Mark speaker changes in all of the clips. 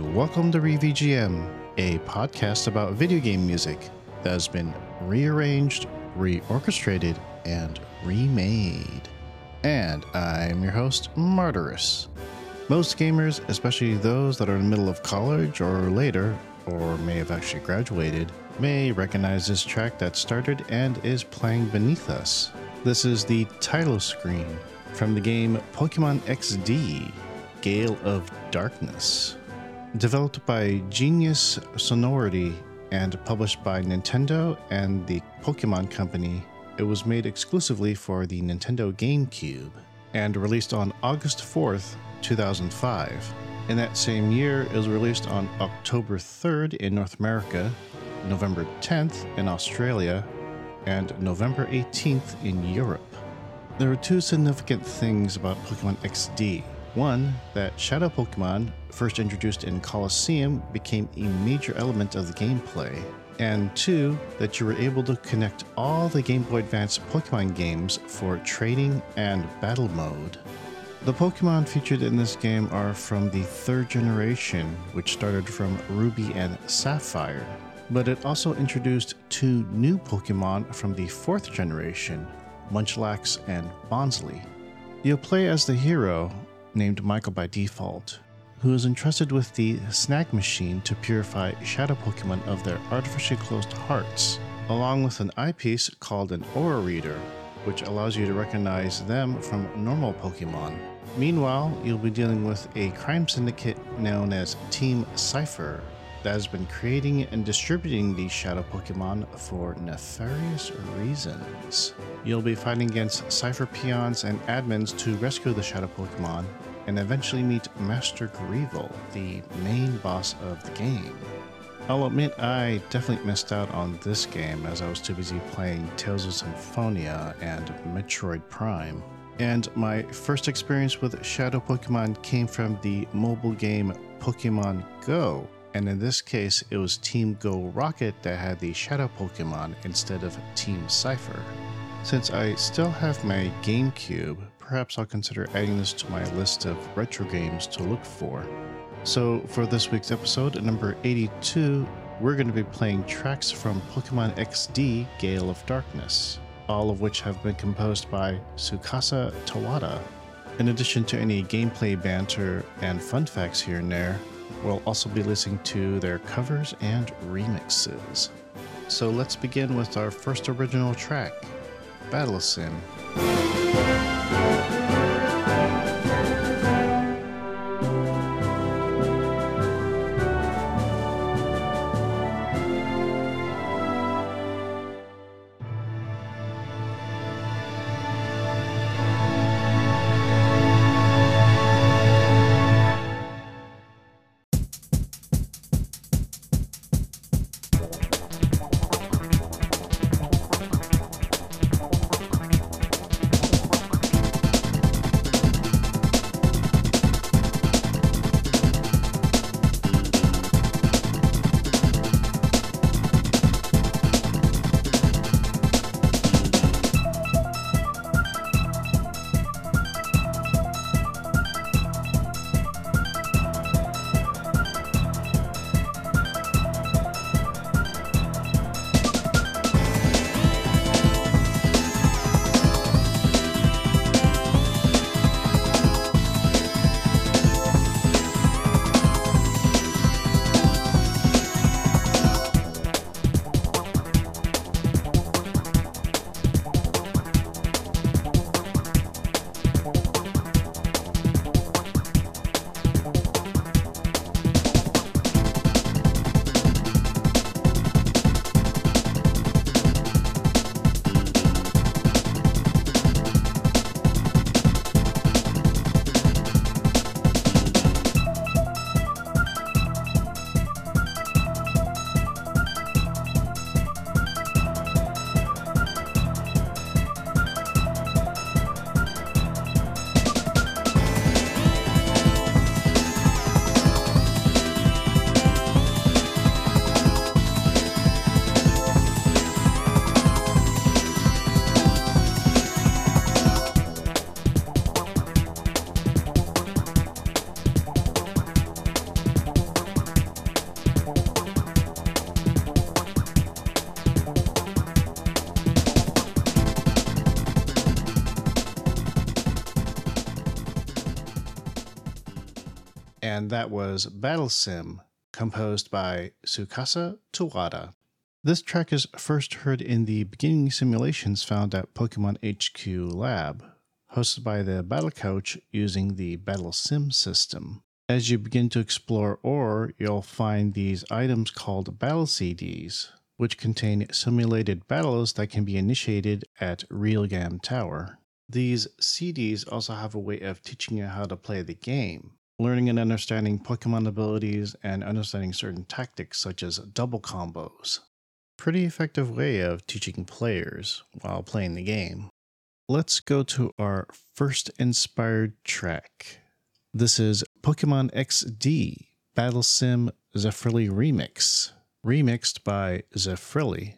Speaker 1: welcome to ReVGM, a podcast about video game music that has been rearranged, reorchestrated, and remade. And I'm your host, Martyrus. Most gamers, especially those that are in the middle of college or later, or may have actually graduated, may recognize this track that started and is playing beneath us. This is the title screen from the game Pokemon XD Gale of Darkness. Developed by Genius Sonority and published by Nintendo and the Pokemon Company, it was made exclusively for the Nintendo GameCube and released on August 4th, 2005. In that same year, it was released on October 3rd in North America, November 10th in Australia, and November 18th in Europe. There are two significant things about Pokemon XD. One, that Shadow Pokemon, first introduced in Colosseum, became a major element of the gameplay. And two, that you were able to connect all the Game Boy Advance Pokemon games for trading and battle mode. The Pokemon featured in this game are from the third generation, which started from Ruby and Sapphire. But it also introduced two new Pokemon from the fourth generation, Munchlax and Bonsly. You'll play as the hero, named Michael by default, who is entrusted with the Snag Machine to purify shadow Pokemon of their artificially closed hearts, along with an eyepiece called an Aura Reader, which allows you to recognize them from normal Pokemon. Meanwhile, you'll be dealing with a crime syndicate known as Team Cipher that has been creating and distributing these shadow Pokemon for nefarious reasons. You'll be fighting against Cipher peons and admins to rescue the shadow Pokemon and eventually meet Master Greevil, the main boss of the game. I'll admit I definitely missed out on this game as I was too busy playing Tales of Symphonia and Metroid Prime. And my first experience with Shadow Pokemon came from the mobile game Pokemon Go. And in this case, it was Team Go Rocket that had the Shadow Pokemon instead of Team Cipher. Since I still have my GameCube, perhaps I'll consider adding this to my list of retro games to look for. So, for this week's episode, number 82, we're going to be playing tracks from Pokemon XD Gale of Darkness, all of which have been composed by Tsukasa Tawada. In addition to any gameplay banter and fun facts here and there, we'll also be listening to their covers and remixes. So let's begin with our first original track, Battle Sim. and that was Battle Sim, composed by Tsukasa Tawada. This track is first heard in the beginning simulations found at Pokemon HQ Lab, hosted by the Battle Couch using the Battle Sim system. As you begin to explore Orre, you'll find these items called Battle CDs, which contain simulated battles that can be initiated at Realgam Tower. These CDs also have a way of teaching you how to play the game, learning and understanding Pokemon abilities and understanding certain tactics such as double combos pretty effective way of teaching players while playing the game. Let's go to our first inspired track. This is Pokemon XD Battle Sim Zephrili Remix, remixed by Zephrili.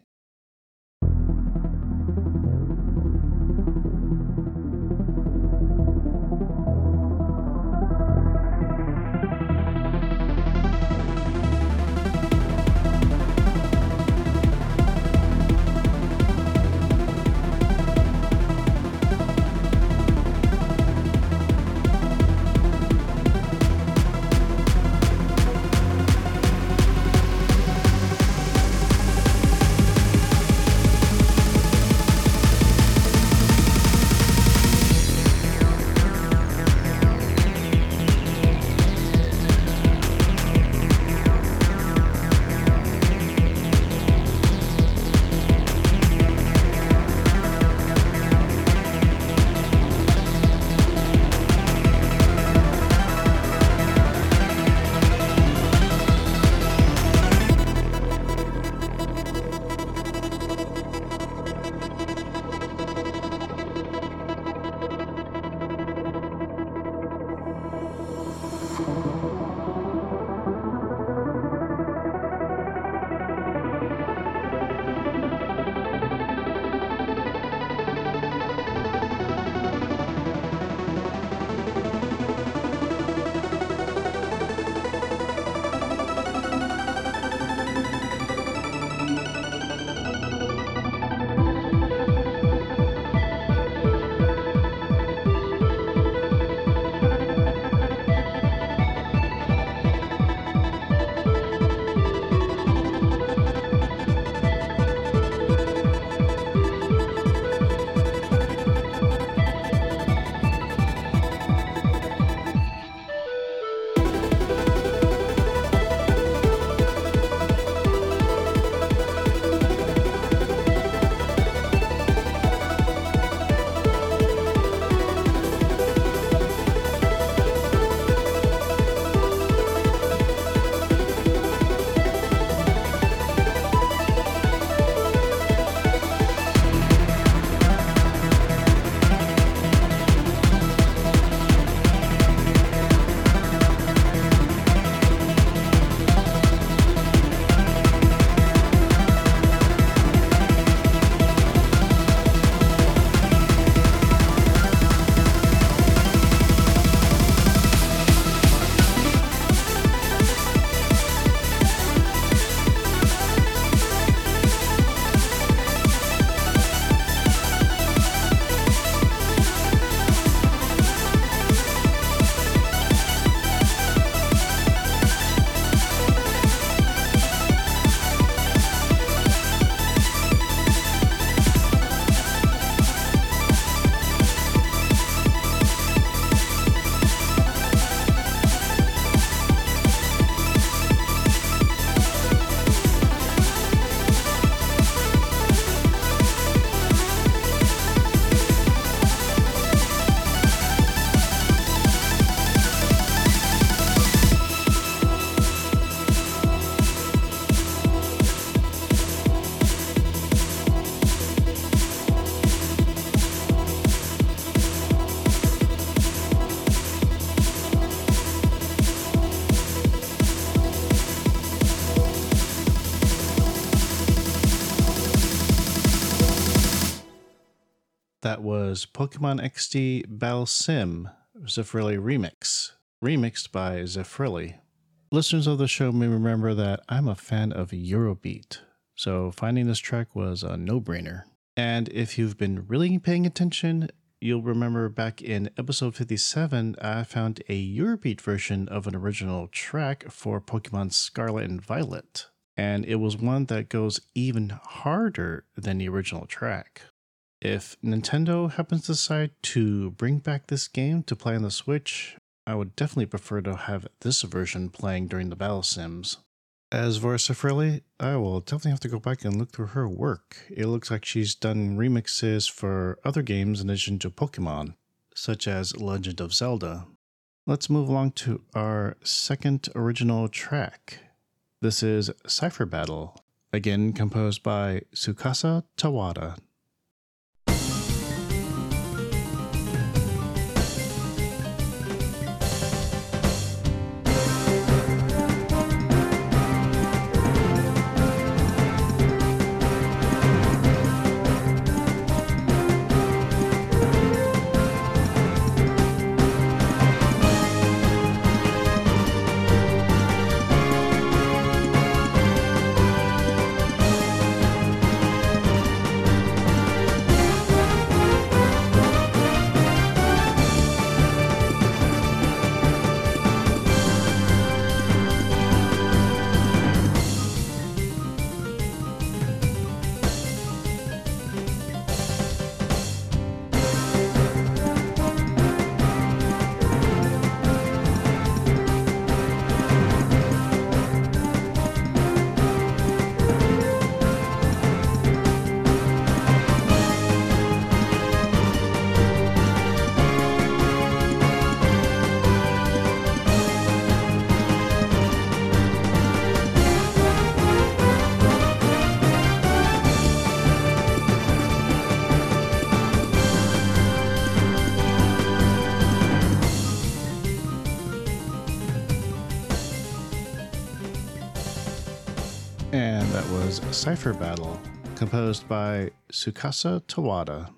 Speaker 1: Was Pokemon XD Battle Sim Zephrili Remix, remixed by Zephrili. Listeners of the show may remember that I'm a fan of Eurobeat, so finding this track was a no brainer. And if you've been really paying attention, you'll remember back in episode 57, I found a Eurobeat version of an original track for Pokemon Scarlet and Violet, and it was one that goes even harder than the original track. If Nintendo happens to decide to bring back this game to play on the Switch, I would definitely prefer to have this version playing during the battle sims. As for Vorsa I will definitely have to go back and look through her work. It looks like she's done remixes for other games in addition to Pokemon, such as Legend of Zelda. Let's move along to our second original track. This is Cipher Battle, again composed by Tsukasa Tawada. Cipher Battle, composed by Tsukasa Tawada.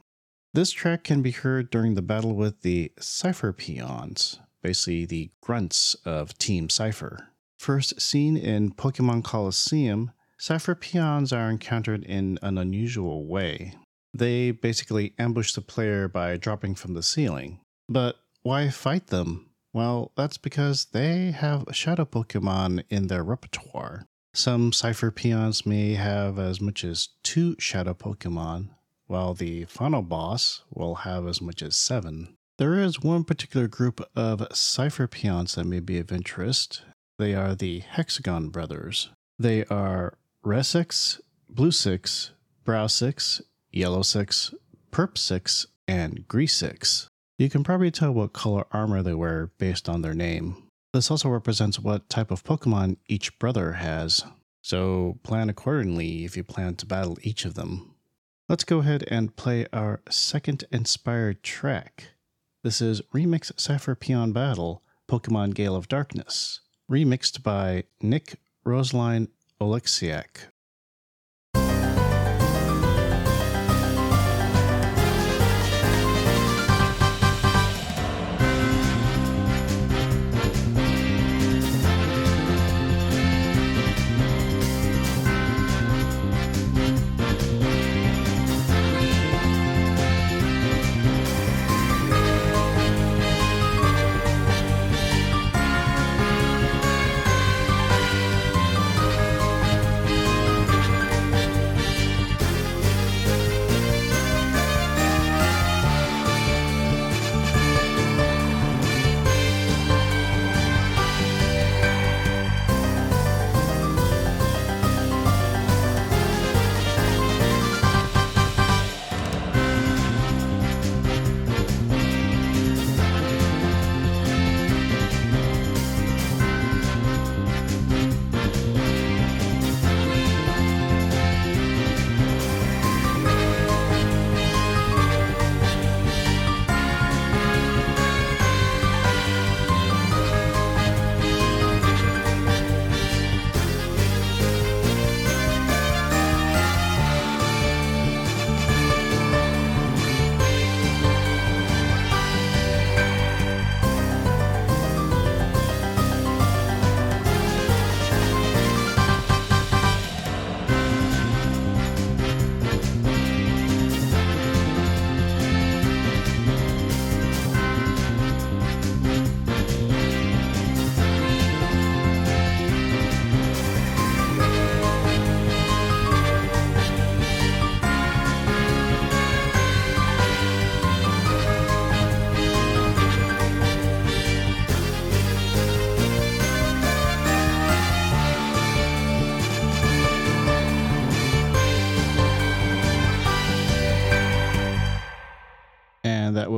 Speaker 1: This track can be heard during the battle with the Cipher Peons, basically the grunts of Team Cipher. First seen in Pokemon Colosseum, Cipher Peons are encountered in an unusual way. They basically ambush the player by dropping from the ceiling. But why fight them? Well, that's because they have Shadow Pokemon in their repertoire. Some Cipher peons may have as much as two Shadow Pokemon, while the final boss will have as much as seven. There is one particular group of Cipher peons that may be of interest. They are the Hexagon Brothers. They are 6, Blusix, Brow 6, Yellosix, Perp 6, and Greesix. You can probably tell what color armor they wear based on their name. This also represents what type of Pokemon each brother has, so plan accordingly if you plan to battle each of them. Let's go ahead and play our second inspired track. This is Remix Cypher Peon Battle Pokemon Gale of Darkness, remixed by Nick Roseline Oleksiak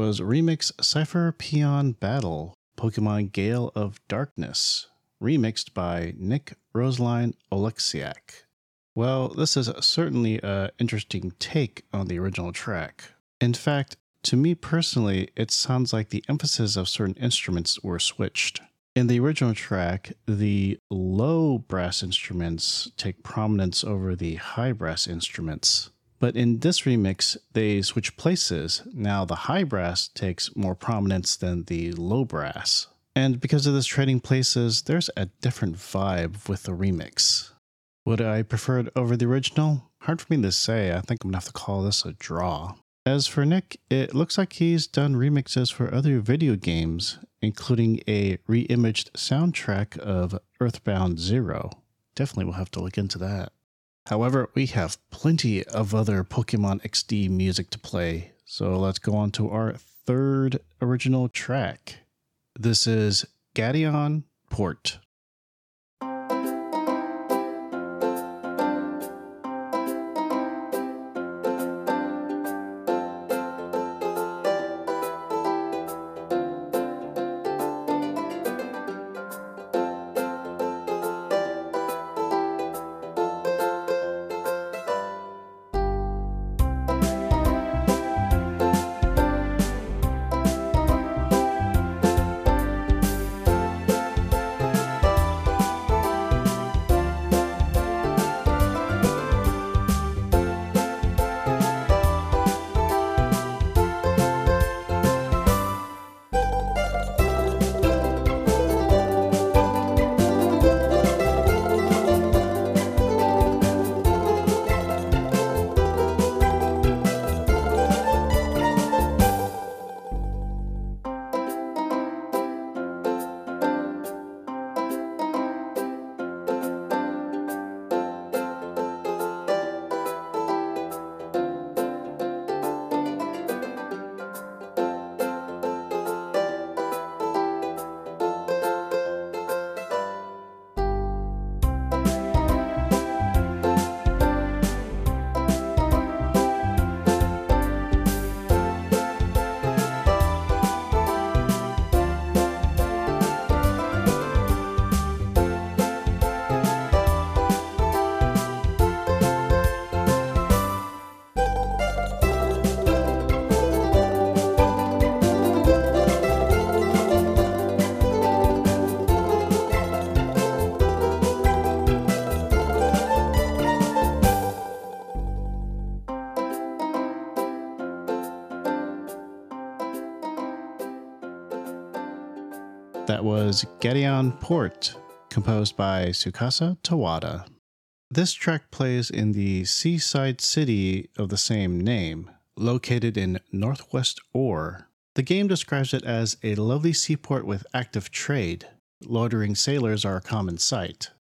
Speaker 1: was Remix Cypher Peon Battle Pokemon Gale of Darkness, remixed by Nick Roseline Oleksiak. Well, this is certainly an interesting take on the original track. In fact, to me personally, it sounds like the emphasis of certain instruments were switched. In the original track, the low brass instruments take prominence over the high brass instruments. But in this remix, they switch places. Now the high brass takes more prominence than the low brass. And because of this trading places, there's a different vibe with the remix. Would I prefer it over the original? Hard for me to say. I think I'm gonna have to call this a draw. As for Nick, it looks like he's done remixes for other video games, including a re-imaged soundtrack of Earthbound Zero. Definitely will have to look into that. However, we have plenty of other Pokemon XD music to play, so let's go on to our third original track. This is Gateon Port. That was Gateon Port, composed by Tsukasa Tawada. This track plays in the seaside city of the same name, located in northwest Orre. The game describes it as a lovely seaport with active trade. Loitering sailors are a common sight.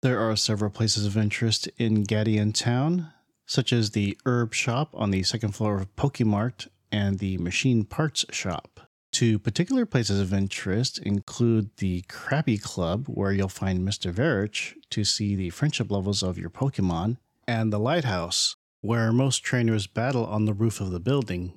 Speaker 1: There are several places of interest in Gateon town, such as the herb shop on the second floor of Pokemart and the machine parts shop. Two particular places of interest include the Krabby Club, where you'll find Mr. Verich to see the friendship levels of your Pokemon, and the Lighthouse, where most trainers battle on the roof of the building.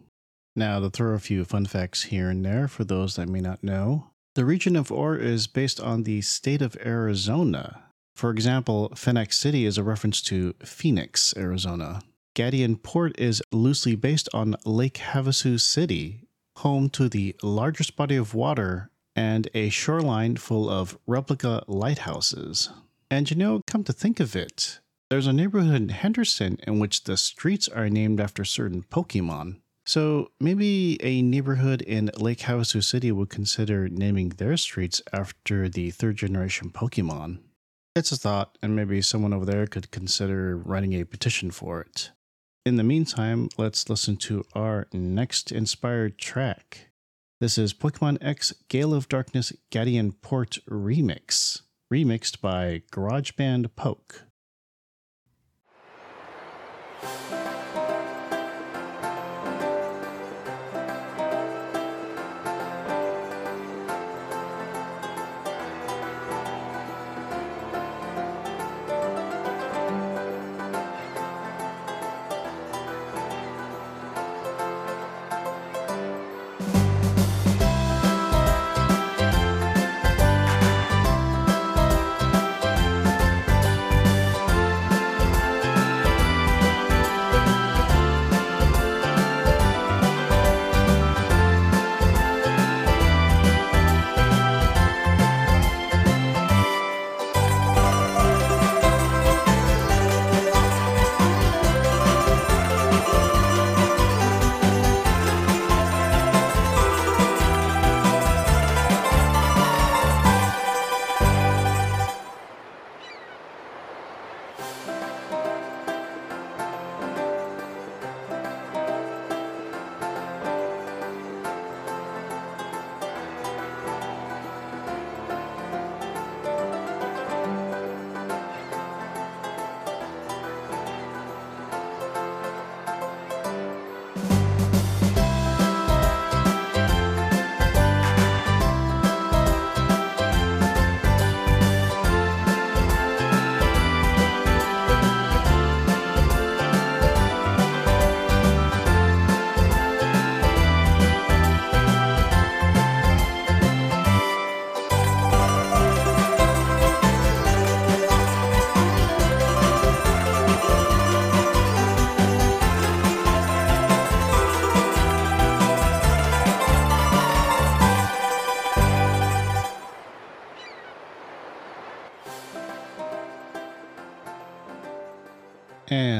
Speaker 1: Now, to throw a few fun facts here and there for those that may not know, the region of Orre is based on the state of Arizona. For example, Phenac City is a reference to Phoenix, Arizona. Gateon Port is loosely based on Lake Havasu City, home to the largest body of water and a shoreline full of replica lighthouses. And you know, come to think of it, there's a neighborhood in Henderson in which the streets are named after certain Pokemon. So maybe a neighborhood in Lake Havasu City would consider naming their streets after the third generation Pokemon. It's a thought, and maybe someone over there could consider writing a petition for it. In the meantime, let's listen to our next inspired track. This is Pokemon X Gale of Darkness Gateon Port Remix, remixed by GarageBand Poke.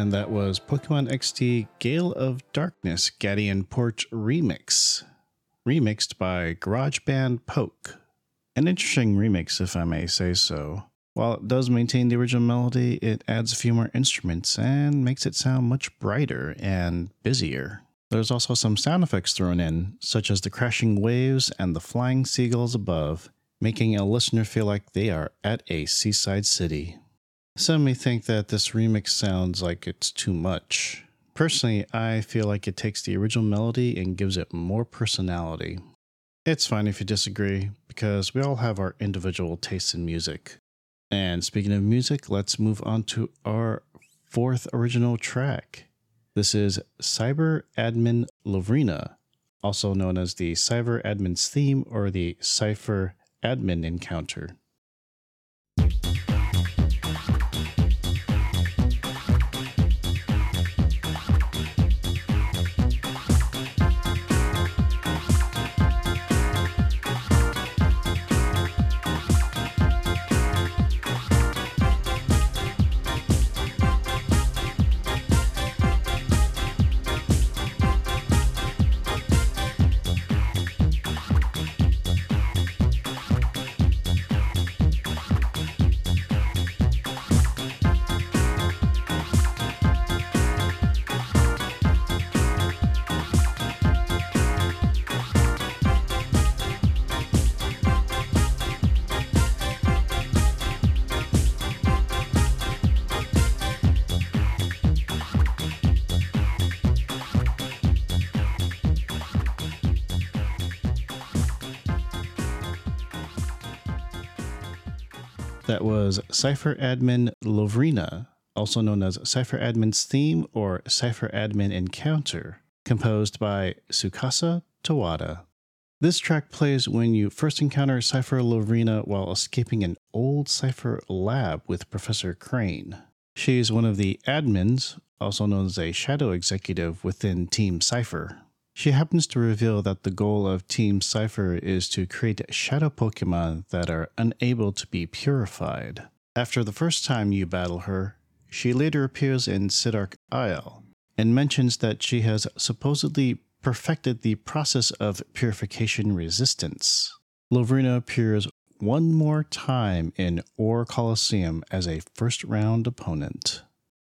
Speaker 1: And that was Pokemon XD Gale of Darkness Gateon Port Remix, remixed by GarageBand Poke. An interesting remix, if I may say so. While it does maintain the original melody, it adds a few more instruments and makes it sound much brighter and busier. There's also some sound effects thrown in, such as the crashing waves and the flying seagulls above, making a listener feel like they are at a seaside city. Some may think that this remix sounds like it's too much. Personally, I feel like it takes the original melody and gives it more personality. It's fine if you disagree, because we all have our individual tastes in music. And speaking of music, let's move on to our fourth original track. This is Cyber Admin Lovrina, also known as the Cyber Admin's theme or the Cipher Admin encounter. That was Cipher Admin Lovrina, also known as Cipher Admin's Theme or Cipher Admin Encounter, composed by Tsukasa Tawada. This track plays when you first encounter Cipher Lovrina while escaping an old Cipher lab with Professor Krane. She is one of the admins, also known as a shadow executive within Team Cipher. She happens to reveal that the goal of Team Cipher is to create shadow Pokemon that are unable to be purified. After the first time you battle her, she later appears in Citadark Isle and mentions that she has supposedly perfected the process of purification resistance. Lovrina appears one more time in Orre Colosseum as a first round opponent.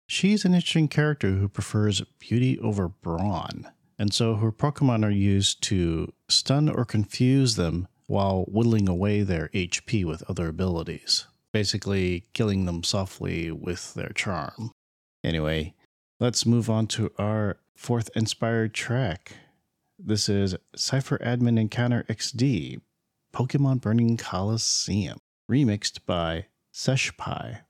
Speaker 1: She's an interesting character who prefers beauty over brawn and so her Pokemon are used to stun or confuse them while whittling away their HP with other abilities, basically killing them softly with their charm. Anyway, let's move on to our fourth inspired track. This is Cypher Admin Encounter XD Pokemon Burning Coliseum, remixed by Seshpai.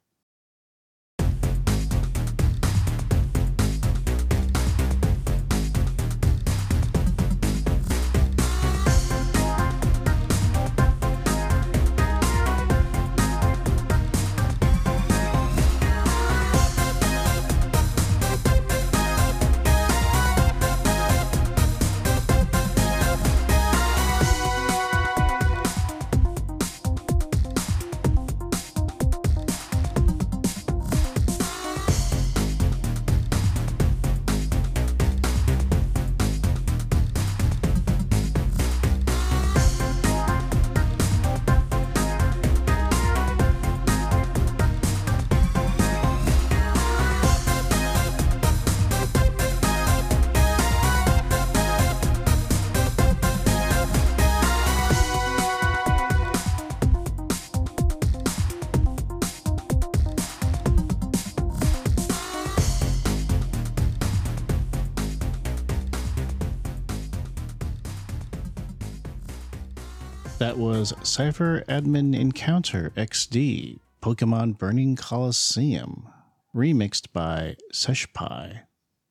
Speaker 1: That was Cypher Admin Encounter XD Pokemon Burning Coliseum, remixed by Seshpai.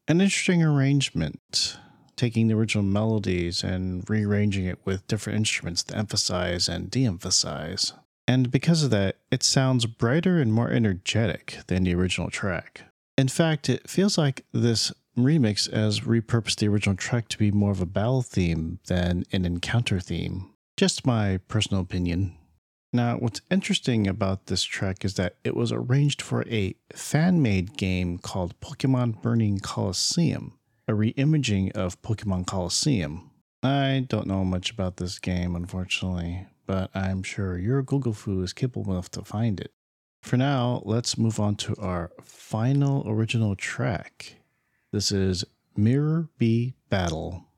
Speaker 1: An interesting arrangement, taking the original melodies and rearranging it with different instruments to emphasize and de emphasize. And because of that, it sounds brighter and more energetic than the original track. In fact, it feels like this remix has repurposed the original track to be more of a battle theme than an encounter theme. Just my personal opinion. Now, what's interesting about this track is that it was arranged for a fan made game called Pokemon Burning Coliseum, a reimaging of Pokemon Colosseum. I don't know much about this game, unfortunately, but I'm sure your Google Fu is capable enough to find it. For now, let's move on to our final original track. This is Mirror B Battle.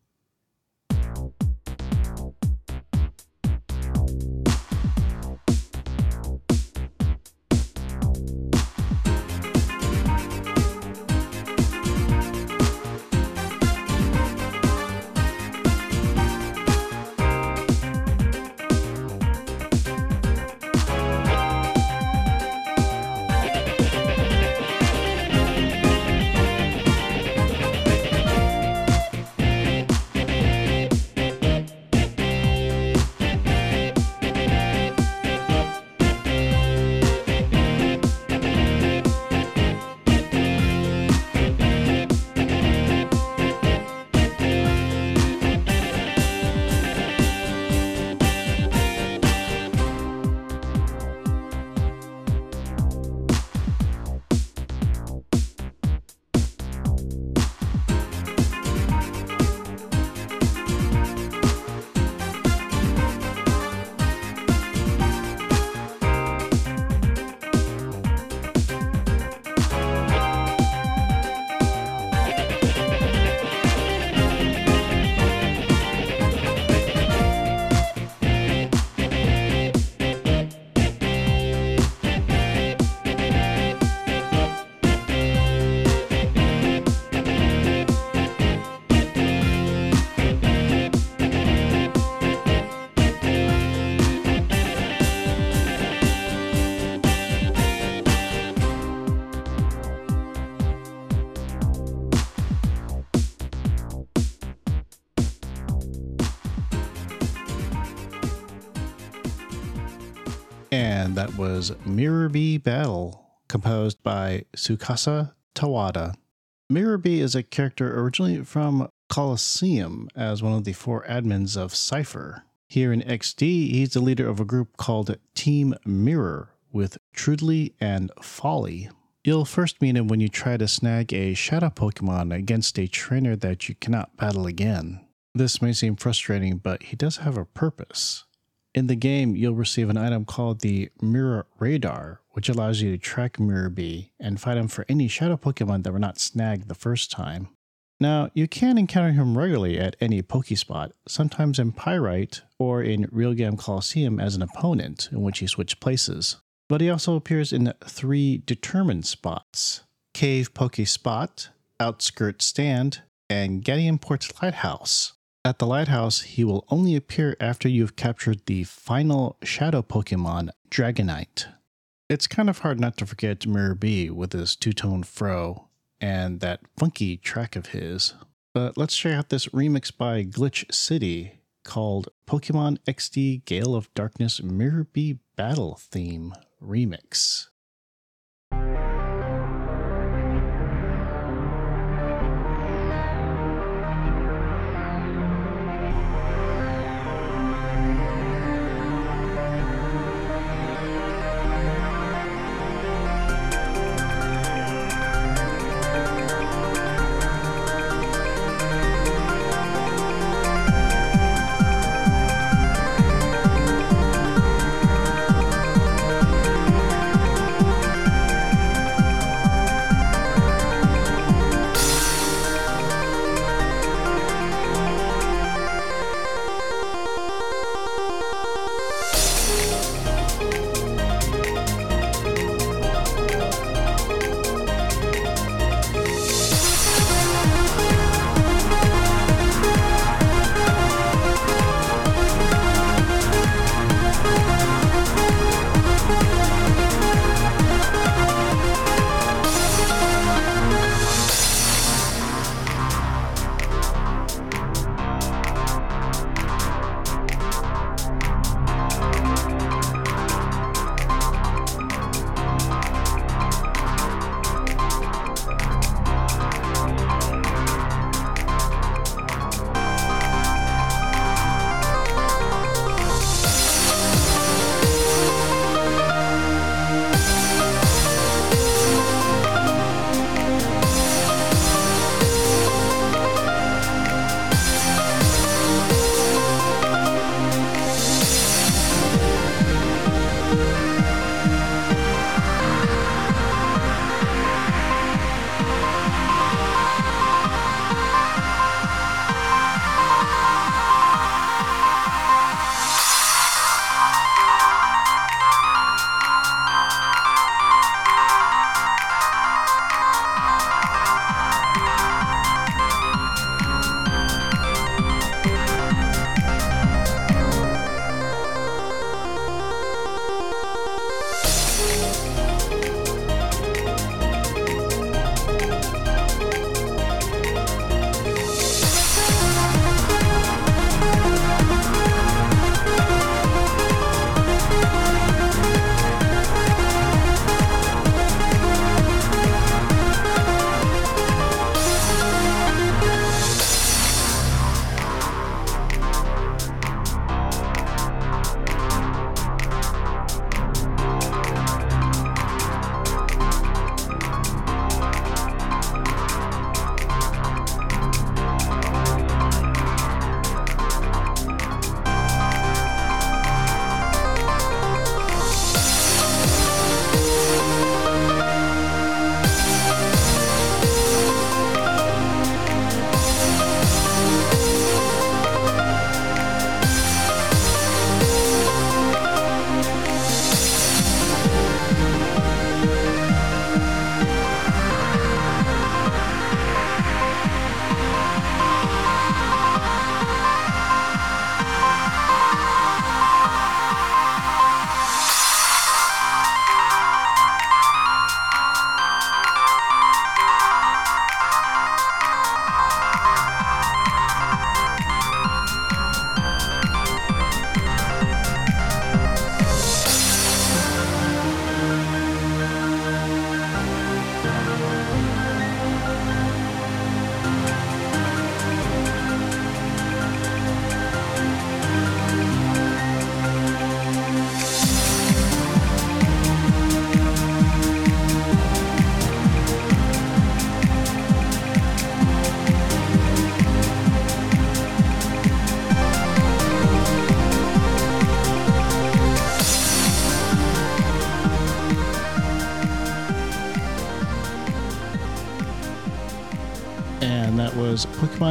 Speaker 1: That was Mirror B Battle, composed by Tsukasa Tawada. Mirror B is a character originally from Colosseum as one of the four admins of Cipher. Here in XD, he's the leader of a group called Team Mirror with Trudly and Folly. You'll first meet him when you try to snag a Shadow Pokemon against a trainer that you cannot battle again. This may seem frustrating, but he does have a purpose. In the game, you'll receive an item called the Mirror Radar, which allows you to track Mirror B and fight him for any Shadow Pokemon that were not snagged the first time. Now, you can encounter him regularly at any Pokespot, sometimes in Pyrite or in Realgam Coliseum as an opponent, in which you switch places. But he also appears in three determined spots Cave Pokespot, Outskirt Stand, and Gateon Lighthouse. At the lighthouse, he will only appear after you've captured the final shadow Pokemon, Dragonite. It's kind of hard not to forget Mirror B with his two tone fro and that funky track of his. But let's check out this remix by Glitch City called Pokemon XD Gale of Darkness Mirror B Battle Theme Remix.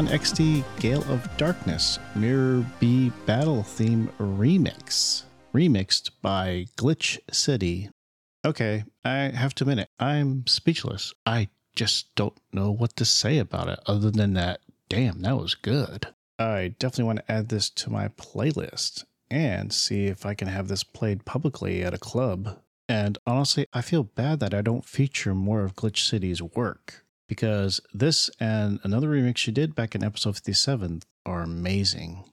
Speaker 1: Pokemon XD Gale of Darkness Mirror B Battle Theme Remix, remixed by Glitch City. Okay, I have to admit it, I'm speechless. I just don't know what to say about it other than that, damn, that was good. I definitely want to add this to my playlist and see if I can have this played publicly at a club. And honestly, I feel bad that I don't feature more of Glitch City's work because this and another remix she did back in episode 57 are amazing.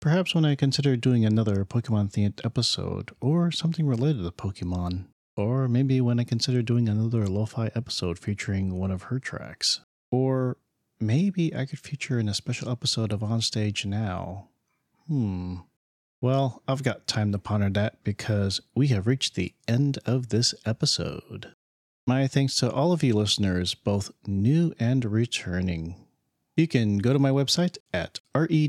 Speaker 1: Perhaps when I consider doing another Pokemon themed episode or something related to Pokemon, or maybe when I consider doing another lo fi episode featuring one of her tracks, or maybe I could feature in a special episode of On Stage Now. Hmm. Well, I've got time to ponder that because we have reached the end of this episode. My thanks to all of you listeners, both new and returning. You can go to my website at re-vgm.com.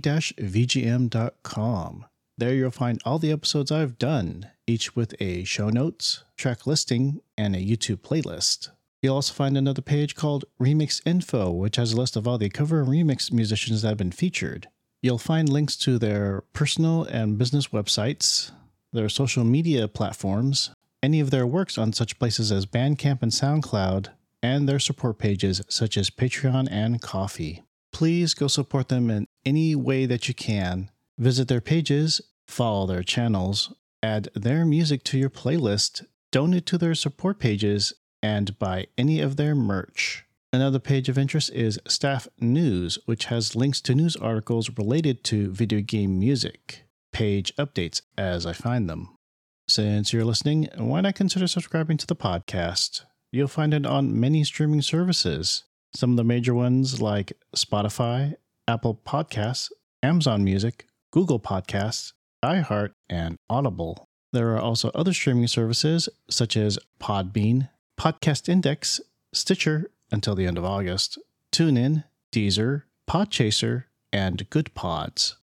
Speaker 1: There you'll find all the episodes I've done, each with a show notes, track listing, and a YouTube playlist. You'll also find another page called Remix Info, which has a list of all the cover and remix musicians that have been featured. You'll find links to their personal and business websites, their social media platforms, any of their works on such places as Bandcamp and SoundCloud, and their support pages such as Patreon and Ko-fi. Please go support them in any way that you can. Visit their pages, follow their channels, add their music to your playlist, donate to their support pages, and buy any of their merch. Another page of interest is Staff News, which has links to news articles related to video game music. Page updates as I find them. Since you're listening, why not consider subscribing to the podcast? You'll find it on many streaming services. Some of the major ones like Spotify, Apple Podcasts, Amazon Music, Google Podcasts, iHeart, and Audible. There are also other streaming services such as Podbean, Podcast Index, Stitcher until the end of August, TuneIn, Deezer, Podchaser, and Good Pods.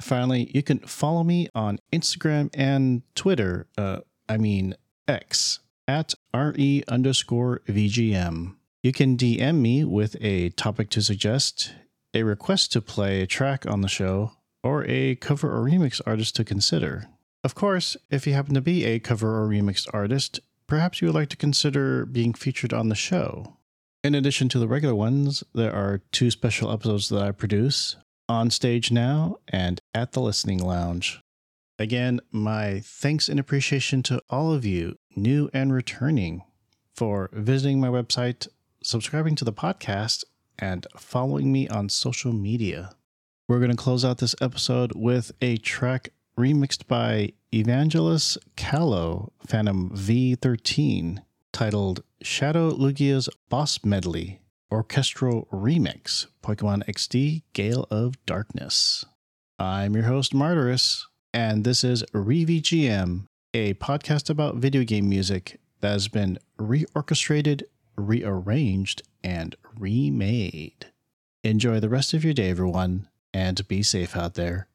Speaker 1: Finally, you can follow me on Instagram and Twitter. Uh, I mean, X at re underscore VGM. You can DM me with a topic to suggest, a request to play a track on the show, or a cover or remix artist to consider. Of course, if you happen to be a cover or remix artist, perhaps you would like to consider being featured on the show. In addition to the regular ones, there are two special episodes that I produce on stage now and at the listening lounge. Again, my thanks and appreciation to all of you, new and returning, for visiting my website, subscribing to the podcast, and following me on social media. We're going to close out this episode with a track remixed by Evangelus Callow, Phantom V13, titled Shadow Lugia's Boss Medley orchestral remix Pokemon XD Gale of Darkness. I'm your host, Martyrus, and this is ReVGM, a podcast about video game music that has been reorchestrated, rearranged, and remade. Enjoy the rest of your day, everyone, and be safe out there.